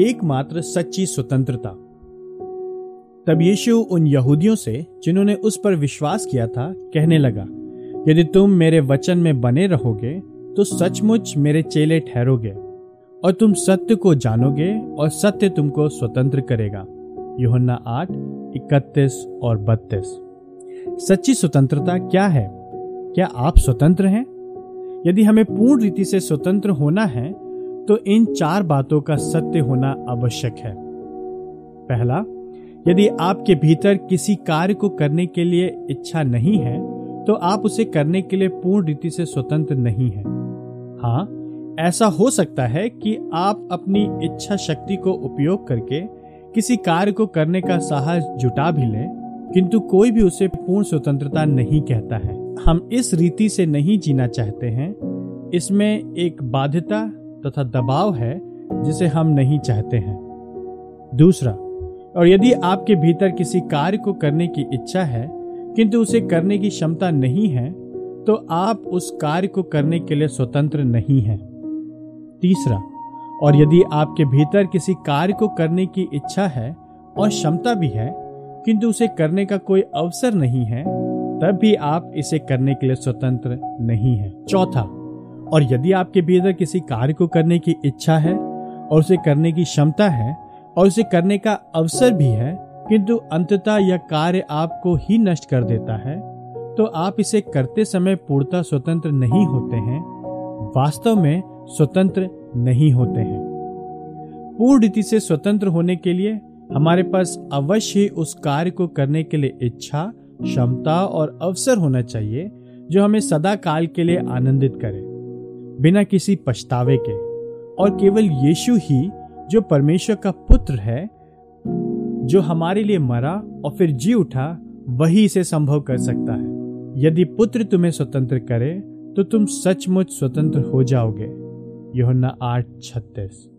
एकमात्र सच्ची स्वतंत्रता। तब यीशु उन यहूदियों से, जिन्होंने उस पर विश्वास किया था, कहने लगा, यदि तुम मेरे वचन में बने रहोगे तो सचमुच मेरे चेले ठहरोगे, और तुम सत्य को जानोगे, और सत्य तुमको स्वतंत्र करेगा। योहन्ना आठ, इकतीस और बत्तीस। सच्ची स्वतंत्रता क्या है? क्या आप स्वतंत्र हैं? यदि हमें पूर्ण रीति से स्वतंत्र होना है तो इन चार बातों का सत्य होना आवश्यक है। पहला, यदि आपके भीतर किसी कार्य को करने के लिए इच्छा नहीं है तो आप उसे करने के लिए पूर्ण रीति से स्वतंत्र नहीं है। हाँ ऐसा हो सकता है कि आप अपनी इच्छा शक्ति को उपयोग करके किसी कार्य को करने का साहस जुटा भी लें, किंतु कोई भी उसे पूर्ण स्वतंत्रता नहीं कहता है। हम इस रीति से नहीं जीना चाहते हैं। इसमें एक बाध्यता तथा दबाव है जिसे हम नहीं चाहते हैं। दूसरा, और यदि आपके भीतर किसी कार्य को करने की इच्छा है, किंतु उसे करने की क्षमता नहीं है तो आप उस कार्य को करने के लिए स्वतंत्र नहीं हैं। तीसरा, और यदि आपके भीतर किसी कार्य को करने की इच्छा है और क्षमता भी है, किंतु उसे करने का कोई अवसर नहीं है, तब भी आप इसे करने के लिए स्वतंत्र नहीं है। चौथा और यदि आपके भीतर किसी कार्य को करने की इच्छा है, और उसे करने की क्षमता है, और उसे करने का अवसर भी है, किंतु अंततः यह कार्य आपको ही नष्ट कर देता है तो आप इसे करते समय पूर्णतः स्वतंत्र नहीं होते हैं। वास्तव में स्वतंत्र नहीं होते हैं। पूर्ण रीति से स्वतंत्र होने के लिए हमारे पास अवश्य ही उस कार्य को करने के लिए इच्छा, क्षमता और अवसर होना चाहिए, जो हमें सदा काल के लिए आनंदित करे। बिना किसी पछतावे के। और केवल यीशु ही, जो परमेश्वर का पुत्र है, जो हमारे लिए मरा और फिर जी उठा, वही इसे संभव कर सकता है। यदि पुत्र तुम्हें स्वतंत्र करे तो तुम सचमुच स्वतंत्र हो जाओगे। योहन्ना आठ छत्तीस।